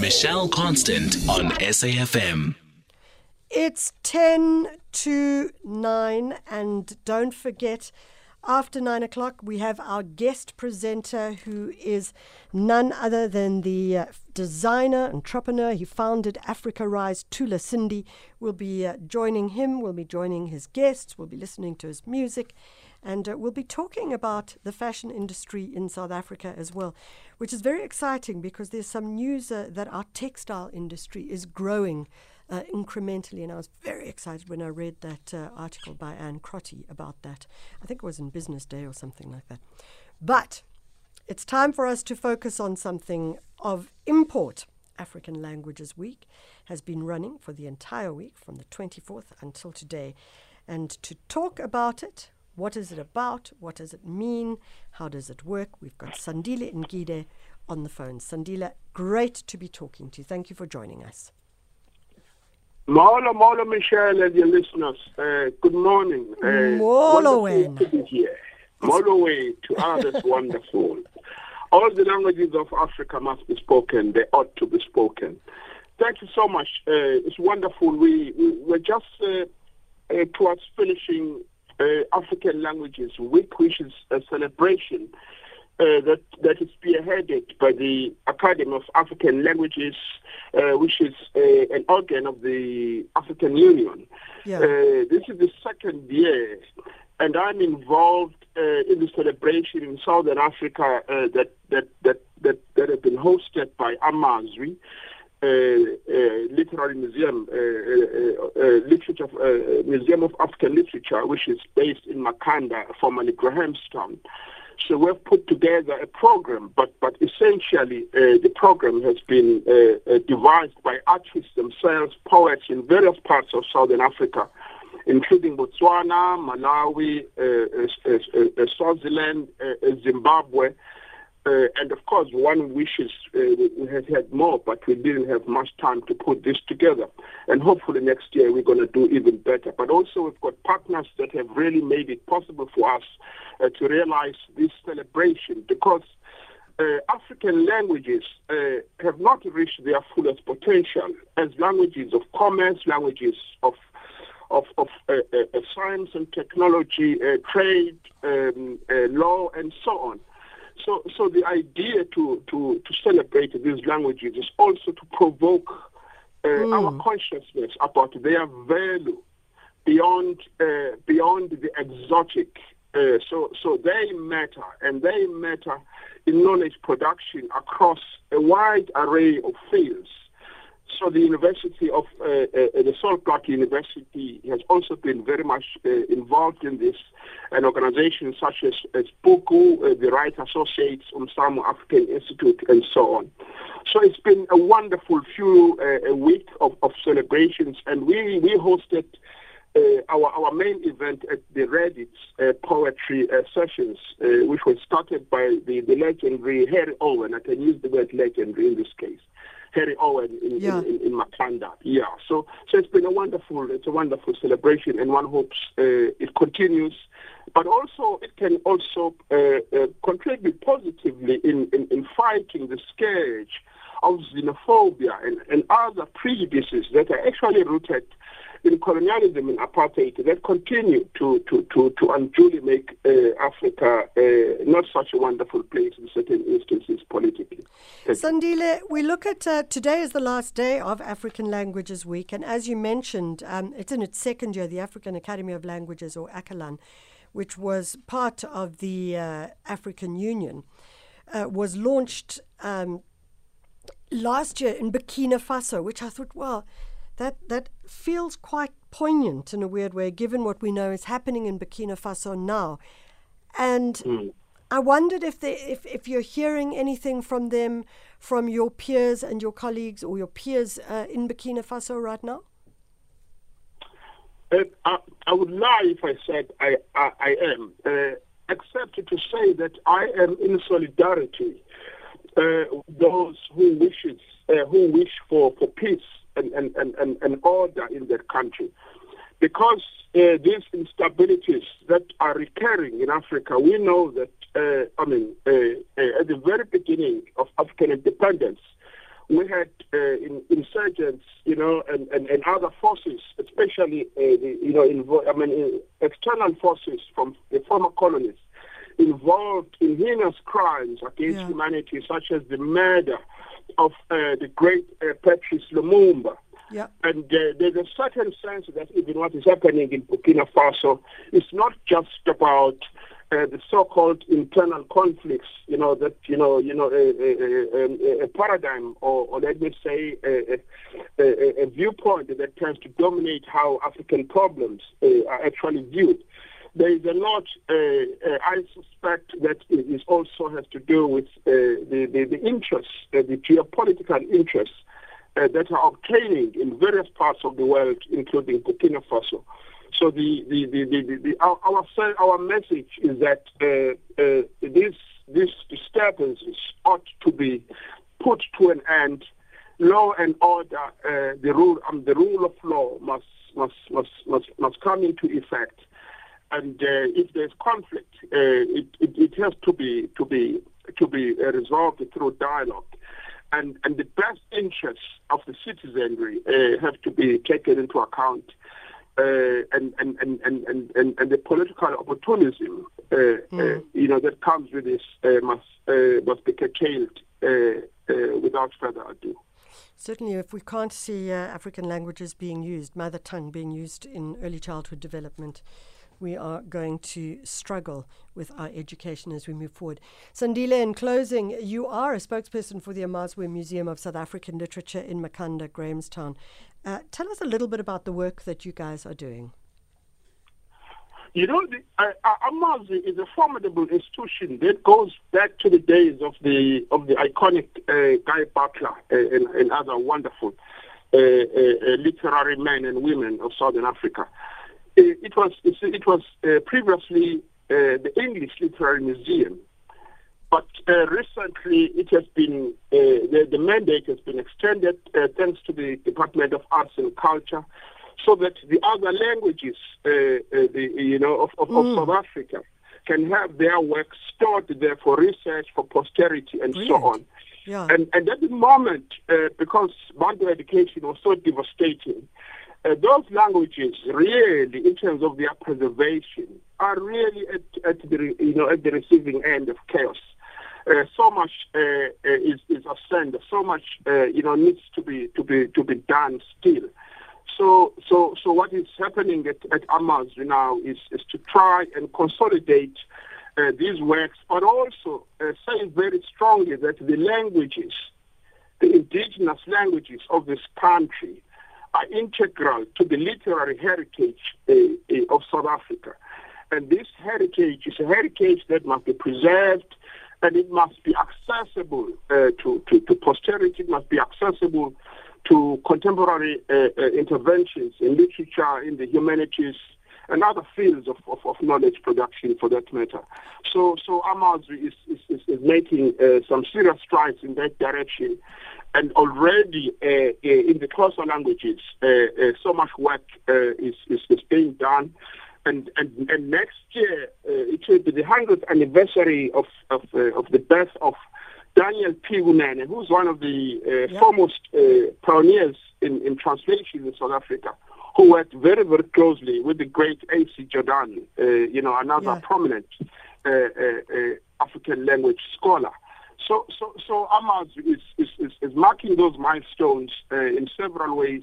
Michelle Constant on SAFM. It's 10 to 9, and don't forget, after 9 o'clock, we have our guest presenter who is none other than the uh, designer, entrepreneur. He founded Africa Rise, Thula Sindi. We'll be uh, joining him, we'll be joining his guests, we'll be listening to his music. And uh, we'll be talking about the fashion industry in South Africa as well, which is very exciting because there's some news uh, that our textile industry is growing uh, incrementally. And I was very excited when I read that uh, article by Anne Crotty about that. I think it was in Business Day or something like that. But it's time for us to focus on something of import. African Languages Week has been running for the entire week from the 24th until today. And to talk about it, what is it about? What does it mean? How does it work? We've got Sandile Ngidi on the phone. Sandile, great to be talking to you. Thank you for joining us. Molo, Molo, Michelle, and your listeners. Uh, good morning. Uh, Molo, wonderful to be here. Molo to others, wonderful. All the languages of Africa must be spoken. They ought to be spoken. Thank you so much. Uh, it's wonderful. We, we we're just uh, uh, towards finishing African Languages Week, which is a celebration uh, that that is spearheaded by the Academy of African Languages, uh, which is uh, an organ of the African Union. Yeah. Uh, this is the second year, and I'm involved uh, in the celebration in Southern Africa uh, that, that that that that have been hosted by Amazwi. Uh, uh, literary museum, uh, literature, Museum of African Literature, which is based in Makhanda, formerly Grahamstown. So we've put together a program, but but essentially uh, the program has been uh, uh, devised by artists themselves, poets in various parts of Southern Africa, including Botswana, Malawi, Swaziland, Zimbabwe. Uh, and of course, one wishes uh, we had had more, but we didn't have much time to put this together. And hopefully next year we're going to do even better. But also, we've got partners that have really made it possible for us uh, to realize this celebration because uh, African languages uh, have not reached their fullest potential as languages of commerce, languages of of, of uh, uh, science and technology, uh, trade, um, uh, law, and so on. So, so the idea to, to, to celebrate these languages is also to provoke uh, our consciousness about their value beyond uh, beyond the exotic. Uh, so, so they matter, and they matter in knowledge production across a wide array of fields. So the University of uh, uh, the Sol Plaatje University has also been very much uh, involved in this, and organizations such as, as uh, the Right Associates, Umsamo African Institute, and so on. So it's been a wonderful few uh, week of, of celebrations, and we we hosted. Uh, our our main event at the Reddit uh, poetry uh, sessions, uh, which was started by the, the legendary Harry Owen. I can use the word legendary in this case. Harry Owen in, Yeah. in, in, in Makhanda. Yeah. So so it's been a wonderful it's a wonderful celebration, and one hopes uh, it continues. But also, it can also uh, uh, contribute positively in, in, in fighting the scourge of xenophobia and, and other prejudices that are actually rooted in colonialism and apartheid that continue to, to, to, to unduly make uh, Africa uh, not such a wonderful place in certain instances politically. Sandile, we look at uh, today is the last day of African Languages Week, and as you mentioned, um, it's in its second year, the African Academy of Languages, or ACALAN, which was part of the uh, African Union, uh, was launched um, last year in Burkina Faso, which I thought, well, that that feels quite poignant in a weird way, given what we know is happening in Burkina Faso now, and. I wondered if they, if, if you're hearing anything from them, from your peers and your colleagues or your peers uh, in Burkina Faso right now. Uh, I, I would lie if I said I, I, I am, uh, except to say that I am in solidarity those who wishes uh, who wish for, for peace and, and, and, and, order in their country. Because uh, these instabilities that are recurring in Africa, we know that, uh, I mean, uh, uh, at the very beginning of African independence, we had uh, in, insurgents, you know, and, and, and other forces, especially, uh, the, you know, invo- I mean, uh, external forces from the former colonies involved in heinous crimes against Yeah. humanity, such as the murder of uh, the great uh, Patrice Lumumba. Yeah. And uh, there's a certain sense that even what is happening in Burkina Faso is not just about uh, the so-called internal conflicts, you know, that, you know, you know, a, a, a, a paradigm or, or let me say a, a, a viewpoint that tends to dominate how African problems uh, are actually viewed. There is a lot, uh, uh, I suspect, that it also has to do with uh, the, the, the interests, uh, the geopolitical interests that are obtaining in various parts of the world, including Burkina Faso. So the, the, the, the, the, our, our our message is that these these disturbances ought to be put to an end. Law and order, uh, the rule um, the rule of law must must must must, must come into effect. And uh, if there's conflict, uh, it, it, it has to be to be to be uh, resolved through dialogue and, and the best interests of the citizenry uh, have to be taken into account. Uh, and, and, and, and, and, and, the political opportunism, uh, uh, you know, that comes with this uh, must, uh, must be curtailed uh, uh, without further ado. Certainly, if we can't see uh, African languages being used, mother tongue being used in early childhood development, we are going to struggle with our education as we move forward. Sandile, in closing, you are a spokesperson for the Amazwi Museum of South African Literature in Makhanda, Grahamstown. Uh, tell us a little bit about the work that you guys are doing. You know, the, uh, uh, Amazwi is a formidable institution that goes back to the days of the of the iconic uh, Guy Butler uh, and, and other wonderful uh, uh, uh, literary men and women of Southern Africa. It, was it was uh, previously uh, the English Literary Museum, but uh, recently it has been uh, the, the mandate has been extended uh, thanks to the Department of Arts and Culture, so that the other languages, uh, uh, the, you know, of, of, of South Africa can have their work stored there for research, for posterity, and so on. Yeah. And, and at the moment, uh, because Bantu education was so devastating, uh, those languages really, in terms of their preservation, are really at, at the you know at the receiving end of chaos. Uh, so much uh, uh, is is ascended. So much uh, you know needs to be to be to be done still. So so so what is happening at, at Amazwi now is is to try and consolidate uh, these works, but also say very strongly that the languages, the indigenous languages of this country, are integral to the literary heritage uh, uh, of South Africa. And this heritage is a heritage that must be preserved and it must be accessible uh, to, to, to posterity, it must be accessible to contemporary uh, uh, interventions in literature, in the humanities, and other fields of, of, of knowledge production for that matter. So, so Amazwi is, is, is, is making uh, some serious strides in that direction. And already uh, uh, in the closer languages, uh, uh, so much work uh, is, is, is being done. And, and, and next year, uh, it will be the 100th anniversary of, of, uh, of the birth of Daniel P. Kunene, who's one of the uh, Yeah. foremost uh, pioneers in, in translation in South Africa, who worked very, very closely with the great A.C. Jordan, uh, you know, another Yeah. prominent uh, uh, uh, African language scholar. So, so, so Amazwi is, is, is, is marking those milestones uh, in several ways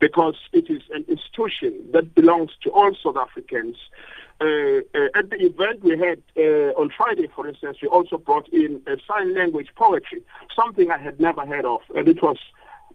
because it is an institution that belongs to all South Africans. Uh, uh, at the event we had uh, on Friday, for instance, we also brought in sign language poetry, something I had never heard of, and it was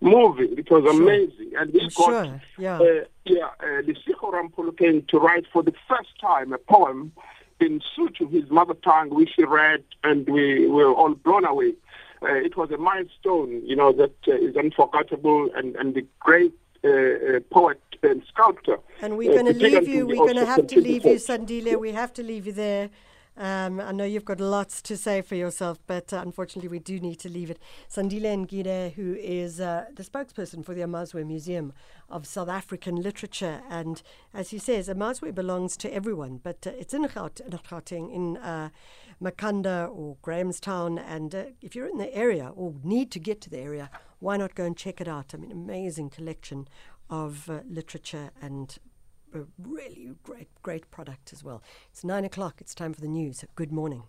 moving. It was amazing, and we I'm got sure, yeah. uh, yeah, uh, Lisiko Rampolo to write for the first time a poem in Sotho, his mother tongue, which he read, and we were all blown away. Uh, it was a milestone, you know, that uh, is unforgettable, and, and the great uh, uh, poet and sculptor. And we're going to leave you. We're going to have to leave you. Sandile. We have to leave you there. Um, I know you've got lots to say for yourself, but uh, unfortunately, we do need to leave it. Sandile Ngidi, who is uh, the spokesperson for the Amazwi Museum of South African Literature, and as he says, Amazwi belongs to everyone, but uh, it's in Gauteng, in uh, Makhanda or Grahamstown, and uh, if you're in the area or need to get to the area, why not go and check it out? I mean, amazing collection of uh, literature and a really great, great product as well. It's nine o'clock. It's time for the news. Good morning.